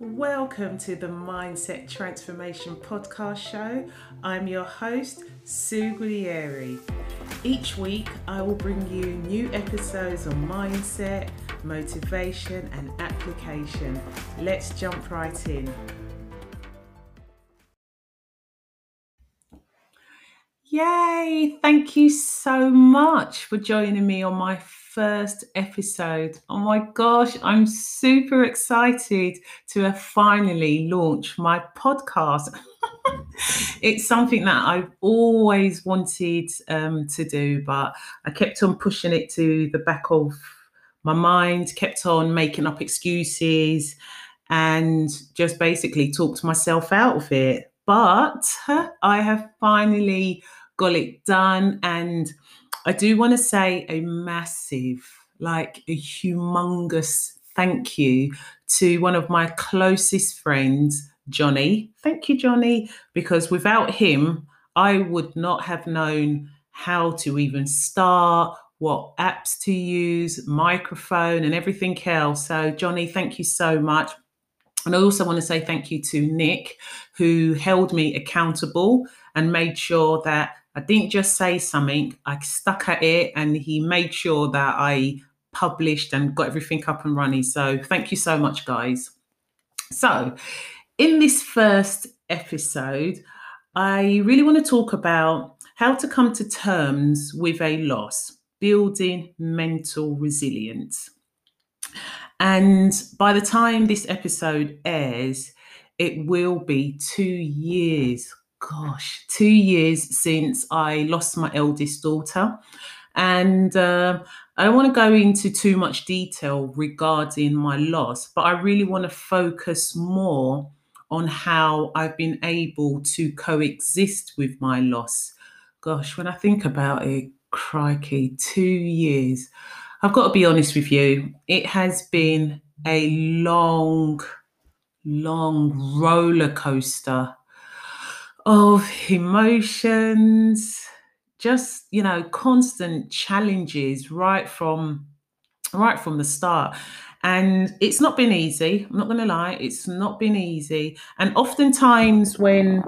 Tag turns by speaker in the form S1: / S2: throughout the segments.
S1: Welcome to the Mindset Transformation Podcast Show. I'm your host, Sue Guglieri. Each week, I will bring you new episodes on mindset, motivation, and application. Let's jump right in. Yay! Thank you so much for joining me on my first episode. Oh my gosh, I'm super excited to have finally launched my podcast. it's something that I've always wanted um, to do, but I kept on pushing it to the back of my mind, kept on making up excuses, and just basically talked myself out of it. But I have finally got it done. And I do want to say a massive, like a humongous thank you to one of my closest friends, Johnny. Thank you, Johnny, because without him, I would not have known how to even start, what apps to use, microphone, and everything else. So, Johnny, thank you so much. And I also want to say thank you to Nick, who held me accountable and made sure that I didn't just say something, I stuck at it and he made sure that I published and got everything up and running. So thank you so much, guys. So, in this first episode, I really want to talk about how to come to terms with a loss, building mental resilience. And by the time this episode airs, it will be two years gosh, two years since I lost my eldest daughter. And uh, I don't want to go into too much detail regarding my loss, but I really want to focus more on how I've been able to coexist with my loss. Gosh, when I think about it, crikey, two years. I've got to be honest with you, it has been a long, long roller coaster of emotions, just, you know, constant challenges right from right from the start. And it's not been easy. I'm not going to lie, it's not been easy. And oftentimes when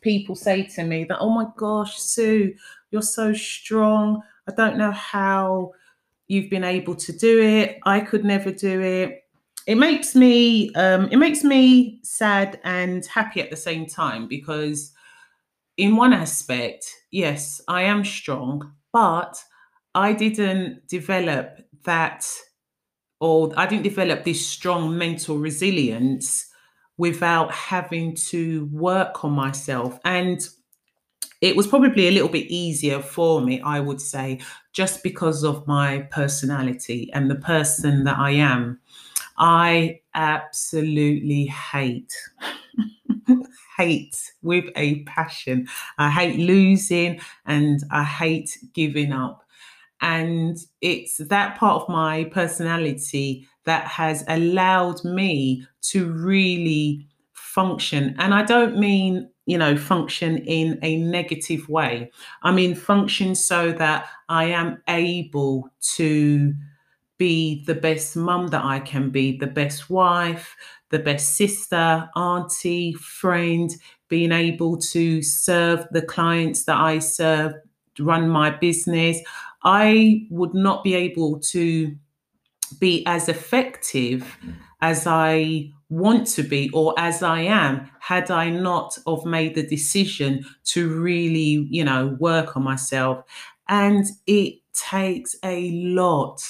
S1: people say to me that, oh my gosh, Sue, you're so strong. I don't know how you've been able to do it. I could never do it it makes me um, it makes me sad and happy at the same time because in one aspect yes i am strong but i didn't develop that or i didn't develop this strong mental resilience without having to work on myself. And it was probably a little bit easier for me i would say just because of my personality and the person that i am I absolutely hate, hate with a passion. I hate losing and I hate giving up. And it's that part of my personality that has allowed me to really function. And I don't mean, you know, function in a negative way. I mean, function so that I am able to be the best mum that I can be, the best wife, the best sister, auntie, friend, being able to serve the clients that I serve, run my business. I would not be able to be as effective as I want to be or as I am had I not have made the decision to really, you know, work on myself. And it takes a lot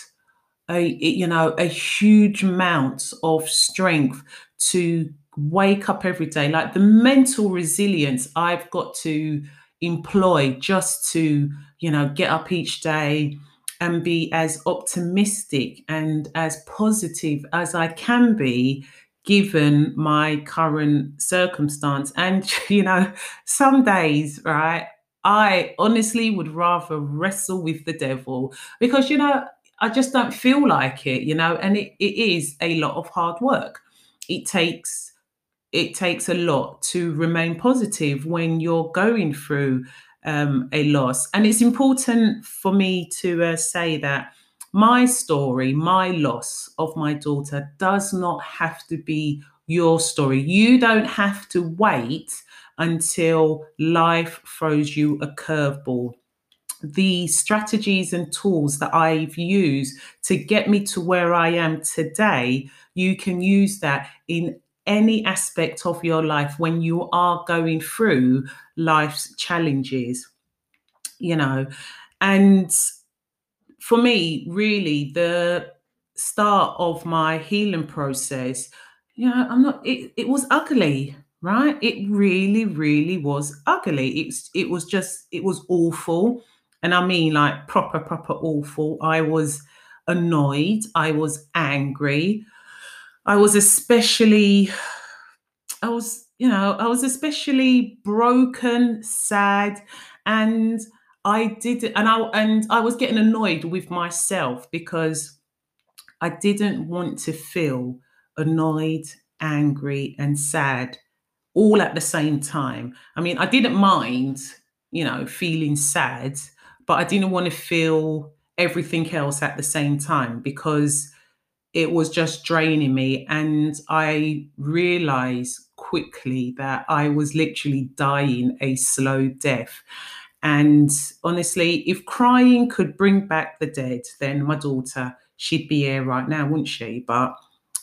S1: a you know a huge amount of strength to wake up every day. Like the mental resilience i've got to employ just to you know get up each day and be as optimistic and as positive as i can be given my current circumstance. And you know some days right i honestly would rather wrestle with the devil because you know I just don't feel like it, you know, and it, it is a lot of hard work. It takes it takes a lot to remain positive when you're going through um, a loss. And it's important for me to uh, say that my story, my loss of my daughter does not have to be your story. You don't have to wait until life throws you a curveball. The strategies and tools that I've used to get me to where I am today, you can use that in any aspect of your life when you are going through life's challenges, you know. And for me, really, the start of my healing process, you know, I'm not, it, it was ugly, right? It really, really was ugly. It's, it was just, it was awful. And I mean, like, proper, proper awful. I was annoyed. I was angry. I was especially, I was, you know, I was especially broken, sad, and I did and I and I was getting annoyed with myself because I didn't want to feel annoyed, angry, and sad all at the same time. I mean, I didn't mind, you know, feeling sad, but I didn't want to feel everything else at the same time because it was just draining me. And I realized quickly that I was literally dying a slow death. And honestly, if crying could bring back the dead, then my daughter, she'd be here right now, wouldn't she? But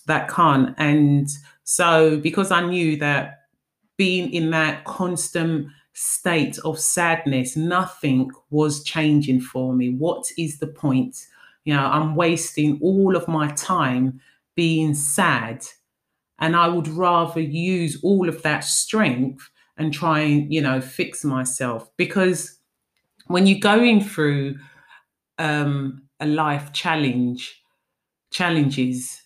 S1: that can't. And so, because I knew that being in that constant state of sadness, nothing was changing for me. What is the point? You know, I'm wasting all of my time being sad. And I would rather use all of that strength and try and you know fix myself because when you're going through um, a life challenge challenges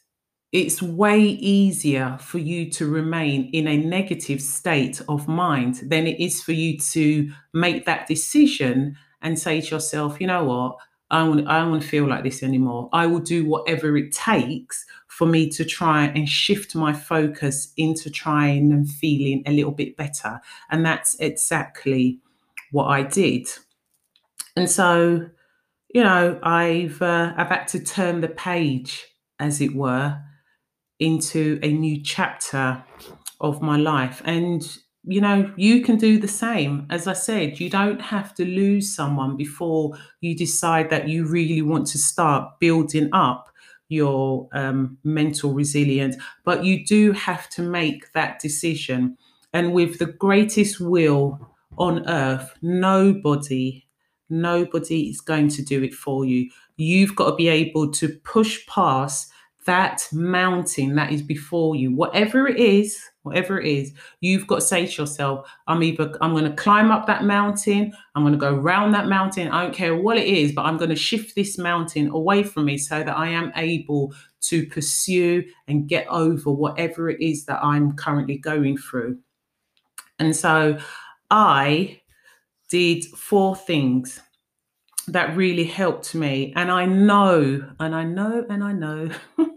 S1: it's way easier for you to remain in a negative state of mind than it is for you to make that decision and say to yourself you know what I want, I don't want to feel like this anymore. I will do whatever it takes for me to try and shift my focus into trying and feeling a little bit better. And that's exactly what I did. And so, you know, I've uh, I've had to turn the page, as it were, into a new chapter of my life. And you know, you can do the same. As I said, you don't have to lose someone before you decide that you really want to start building up your um, mental resilience, but you do have to make that decision. And with the greatest will on earth, nobody, nobody is going to do it for you. You've got to be able to push past that mountain that is before you, whatever it is, whatever it is, you've got to say to yourself, I'm either I'm going to climb up that mountain, I'm going to go around that mountain. I don't care what it is, but I'm going to shift this mountain away from me so that I am able to pursue and get over whatever it is that I'm currently going through. And so I did four things that really helped me. And I know, and I know, and I know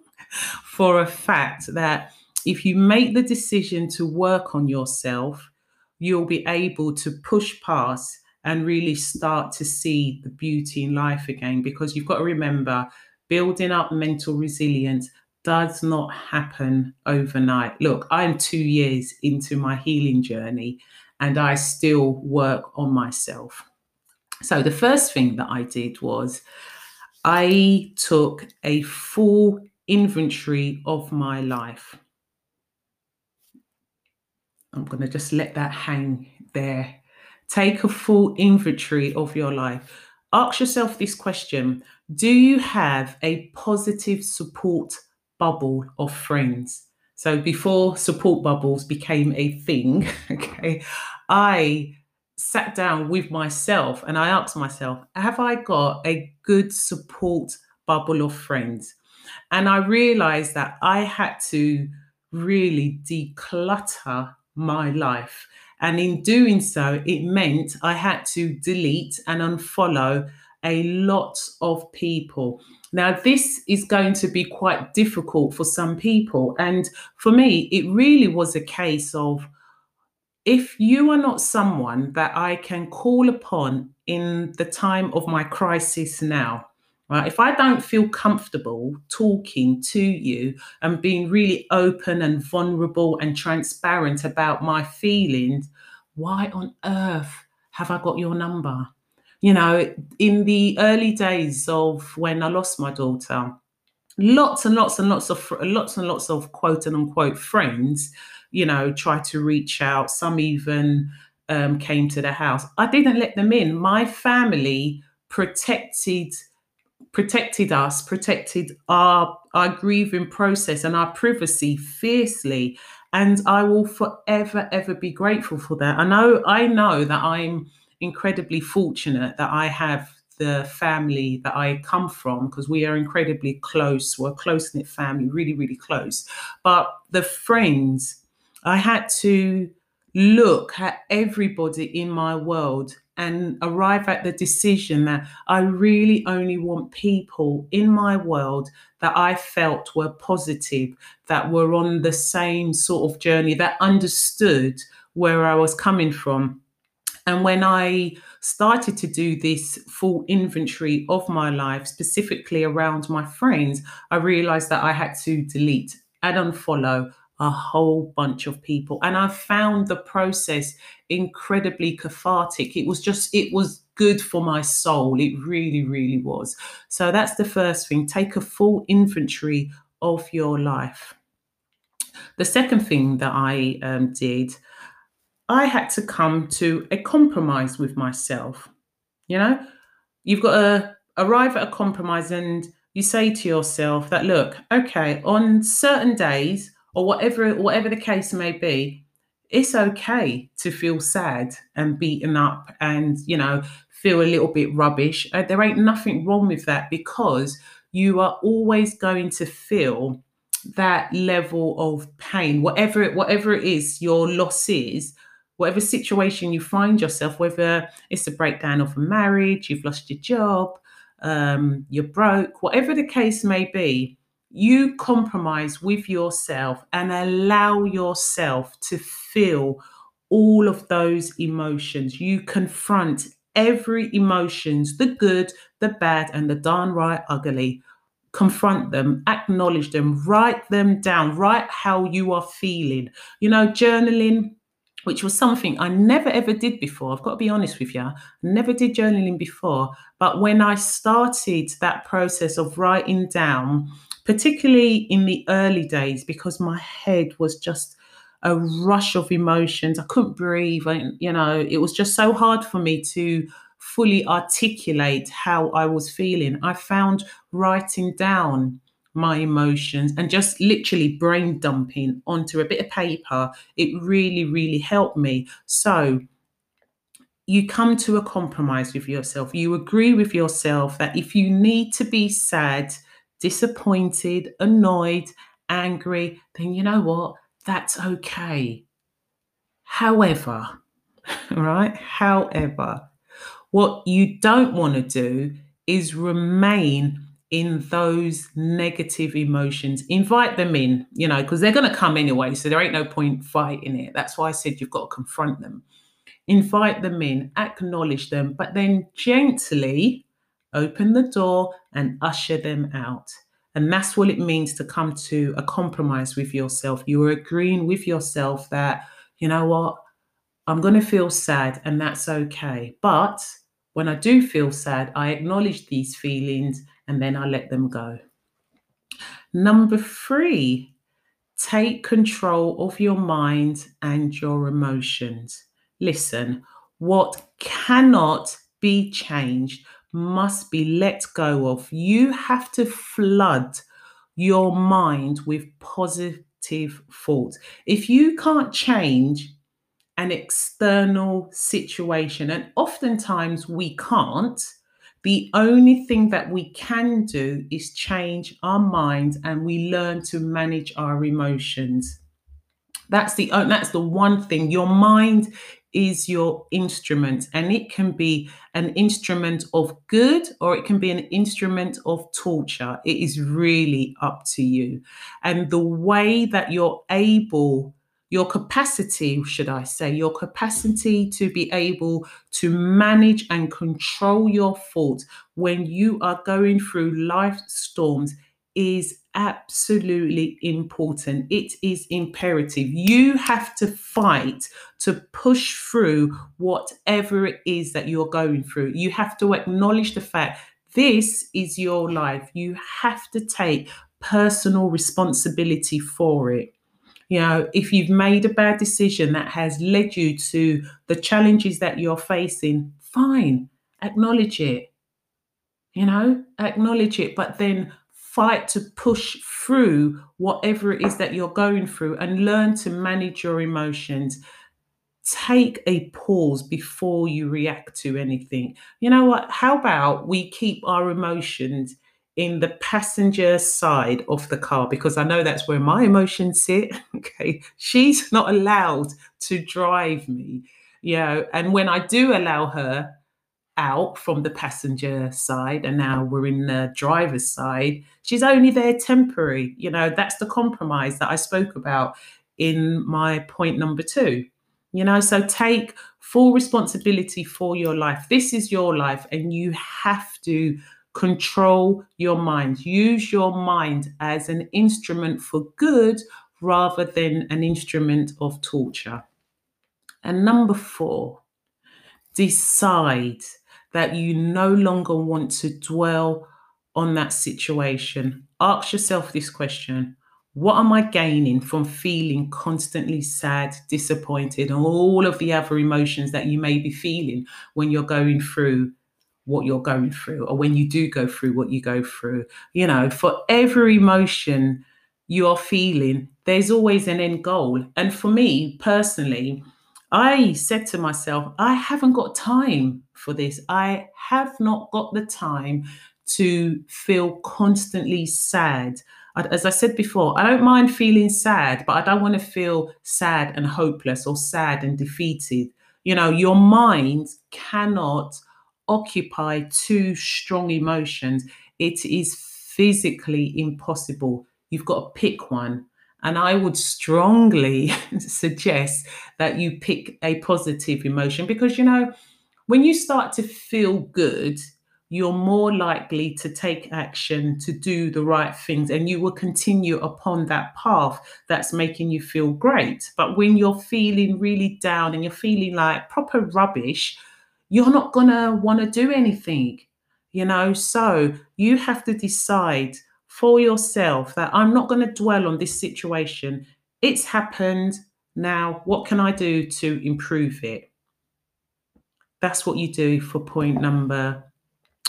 S1: for a fact that if you make the decision to work on yourself, you'll be able to push past and really start to see the beauty in life again. Because you've got to remember, building up mental resilience does not happen overnight. Look, I'm two years into my healing journey and I still work on myself. So, the first thing that I did was I took a full inventory of my life. I'm going to just let that hang there. Take a full inventory of your life. Ask yourself this question Do you have a positive support bubble of friends? So, before support bubbles became a thing, okay, I sat down with myself and I asked myself, Have I got a good support bubble of friends? And I realized that I had to really declutter my life. And in doing so, it meant I had to delete and unfollow a lot of people. Now, this is going to be quite difficult for some people. And for me, it really was a case of if you are not someone that I can call upon in the time of my crisis now, right? If I don't feel comfortable talking to you and being really open and vulnerable and transparent about my feelings, why on earth have I got your number? You know, in the early days of when I lost my daughter, lots and lots and lots of lots and lots of quote and unquote friends, you know, tried to reach out. Some even um, came to the house. I didn't let them in. My family protected protected us, protected our our grieving process and our privacy fiercely. And I will forever, ever be grateful for that. I know, I know that I'm incredibly fortunate that I have the family that I come from because we are incredibly close. We're a close knit family, really, really close. But the friends, I had to look at everybody in my world and arrive at the decision that I really only want people in my world that I felt were positive, that were on the same sort of journey, that understood where I was coming from. And when I started to do this full inventory of my life, specifically around my friends, I realized that I had to delete and unfollow a whole bunch of people. And I found the process incredibly cathartic. It was just, it was good for my soul. It really, really was. So that's the first thing. Take a full inventory of your life. The second thing that I um, did, I had to come to a compromise with myself. You know, you've got to arrive at a compromise and you say to yourself that, look, okay, on certain days, or whatever whatever the case may be it's okay to feel sad and beaten up and you know feel a little bit rubbish. Uh, there ain't nothing wrong with that because you are always going to feel that level of pain. Whatever it whatever it is your loss is whatever situation you find yourself whether it's a breakdown of a marriage you've lost your job um, you're broke whatever the case may be you compromise with yourself and allow yourself to feel all of those emotions. You confront every emotions, the good, the bad, and the darn right ugly. Confront them, acknowledge them, write them down, write how you are feeling. You know, journaling, which was something I never ever did before. I've got to be honest with you. I never did journaling before. But when I started that process of writing down particularly in the early days, because my head was just a rush of emotions. I couldn't breathe. I, you know, it was just so hard for me to fully articulate how I was feeling. I found writing down my emotions and just literally brain dumping onto a bit of paper, it really, really helped me. So, you come to a compromise with yourself. You agree with yourself that if you need to be sad, disappointed, annoyed, angry, then you know what? That's okay. However, right? However, what you don't want to do is remain in those negative emotions. Invite them in, you know, because they're going to come anyway. So there ain't no point fighting it. That's why I said you've got to confront them. Invite them in, acknowledge them, but then gently open the door and usher them out. And that's what it means to come to a compromise with yourself. You are agreeing with yourself that, you know what, I'm going to feel sad and that's okay. But when I do feel sad, I acknowledge these feelings and then I let them go. Number three, take control of your mind and your emotions. Listen, what cannot be changed must be let go of. You have to flood your mind with positive thoughts. If you can't change an external situation, and oftentimes we can't, the only thing that we can do is change our mind and we learn to manage our emotions. That's the uh, that's the one thing. Your mind is your instrument and it can be an instrument of good or it can be an instrument of torture it is really up to you and the way that you're able your capacity, should I say, your capacity to be able to manage and control your thoughts when you are going through life storms is absolutely important. It is imperative. You have to fight to push through whatever it is that you're going through. You have to acknowledge the fact this is your life. You have to take personal responsibility for it. You know, if you've made a bad decision that has led you to the challenges that you're facing, fine, acknowledge it. You know, acknowledge it, but then fight to push through whatever it is that you're going through and learn to manage your emotions. Take a pause before you react to anything. You know what? How about we keep our emotions in the passenger side of the car because I know that's where my emotions sit. Okay. She's not allowed to drive me. You know, and when I do allow her out from the passenger side and now we're in the driver's side, she's only there temporary. You know, that's the compromise that I spoke about in my point number two. You know, so take full responsibility for your life. This is your life, and you have to Control your mind. Use your mind as an instrument for good rather than an instrument of torture. And number four, decide that you no longer want to dwell on that situation. Ask yourself this question What am I gaining from feeling constantly sad, disappointed, and all of the other emotions that you may be feeling when you're going through what you're going through or when you do go through what you go through. You know, for every emotion you are feeling, there's always an end goal. And for me personally, I said to myself, I haven't got time for this. I have not got the time to feel constantly sad. As I said before, I don't mind feeling sad, but I don't want to feel sad and hopeless or sad and defeated. You know, your mind cannot occupy two strong emotions, it is physically impossible. You've got to pick one. And I would strongly suggest that you pick a positive emotion because, you know, when you start to feel good, you're more likely to take action to do the right things and you will continue upon that path that's making you feel great. But when you're feeling really down and you're feeling like proper rubbish, you're not going to want to do anything, you know? So you have to decide for yourself that I'm not going to dwell on this situation. It's happened. Now, what can I do to improve it? That's what you do for point number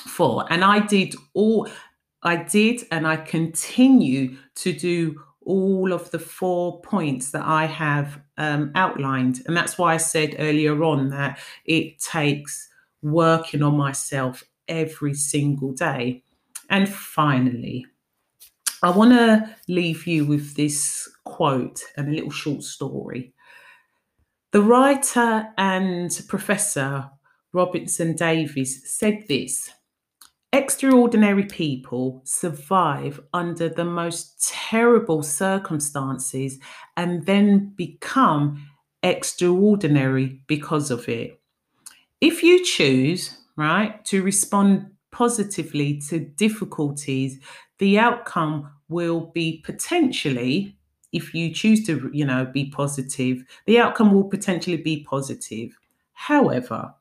S1: four. And I did all, I did, and I continue to do all of the four points that I have um, outlined. And that's why I said earlier on that it takes working on myself every single day. And finally, I want to leave you with this quote and a little short story. The writer and professor Robertson Davies said this Extraordinary people survive under the most terrible circumstances and then become extraordinary because of it. If you choose, right, to respond positively to difficulties, the outcome will be potentially if you choose to you know be positive the outcome will potentially be positive however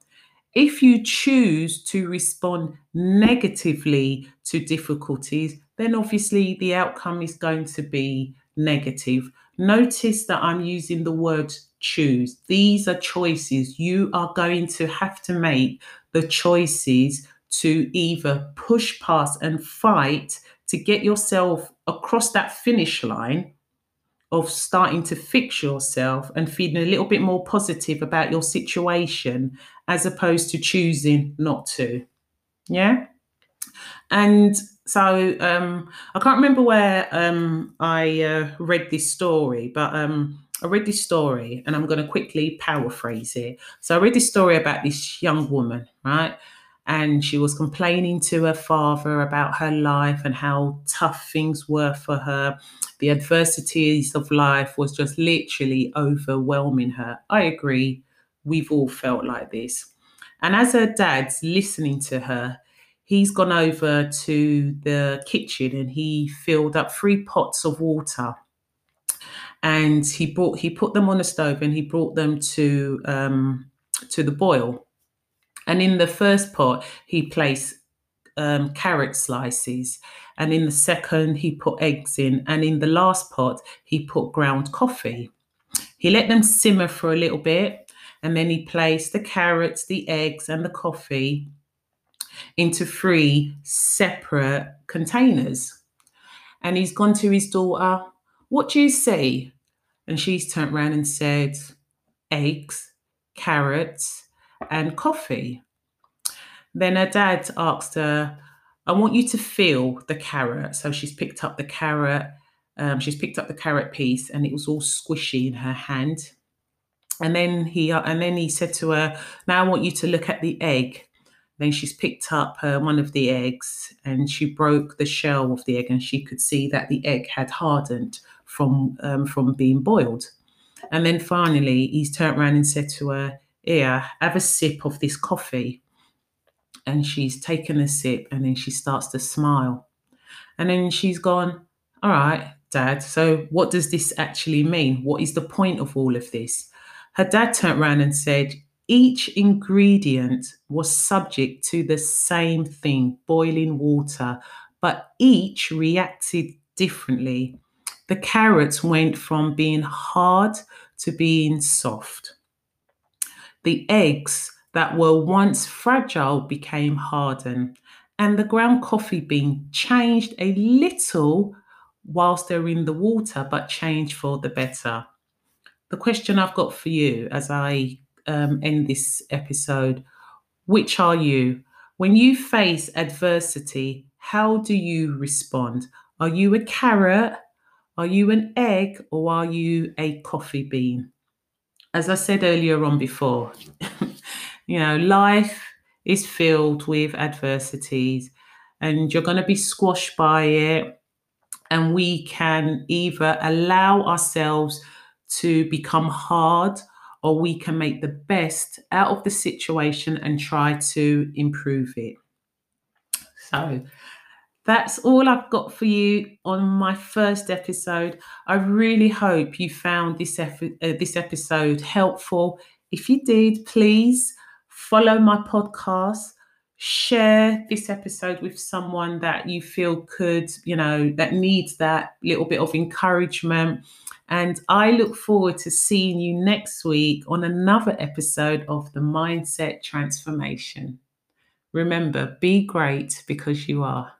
S1: if you choose to respond negatively to difficulties, then obviously the outcome is going to be negative. Notice that I'm using the word choose. These are choices. You are going to have to make the choices to either push past and fight to get yourself across that finish line of starting to fix yourself and feeling a little bit more positive about your situation as opposed to choosing not to. Yeah. And so um, I can't remember where um, I uh, read this story, but um, I read this story and I'm going to quickly paraphrase it. So I read this story about this young woman, right? And she was complaining to her father about her life and how tough things were for her. The adversities of life was just literally overwhelming her. I agree. We've all felt like this. And as her dad's listening to her, he's gone over to the kitchen and he filled up three pots of water and he brought he put them on the stove and he brought them to um, to the boil and in the first pot, he placed um, carrot slices. And in the second, he put eggs in. And in the last pot, he put ground coffee. He let them simmer for a little bit. And then he placed the carrots, the eggs, and the coffee into three separate containers. And he's gone to his daughter, What do you see? And she's turned around and said, Eggs, carrots, and coffee. Then her dad asked her, I want you to feel the carrot. So she's picked up the carrot. Um, she's picked up the carrot piece and it was all squishy in her hand. And then he uh, and then he said to her, "Now I want you to look at the egg." Then she's picked up uh, one of the eggs and she broke the shell of the egg, and she could see that the egg had hardened from um, from being boiled. And then finally, he's turned around and said to her, here, have a sip of this coffee. And she's taken a sip and then she starts to smile. And then she's gone, All right, dad, so what does this actually mean? What is the point of all of this? Her dad turned around and said, each ingredient was subject to the same thing, boiling water, but each reacted differently. The carrots went from being hard to being soft. The eggs that were once fragile became hardened, and the ground coffee bean changed a little whilst they're in the water, but changed for the better. The question I've got for you as I um, end this episode which are you? When you face adversity, how do you respond? Are you a carrot? Are you an egg? Or are you a coffee bean? As I said earlier on before, you know, life is filled with adversities and you're going to be squashed by it. And we can either allow ourselves to become hard or we can make the best out of the situation and try to improve it. So, that's all I've got for you on my first episode. I really hope you found this, uh, this episode helpful. If you did, please follow my podcast, share this episode with someone that you feel could, you know, that needs that little bit of encouragement. And I look forward to seeing you next week on another episode of the Mindset Transformation. Remember, be great because you are.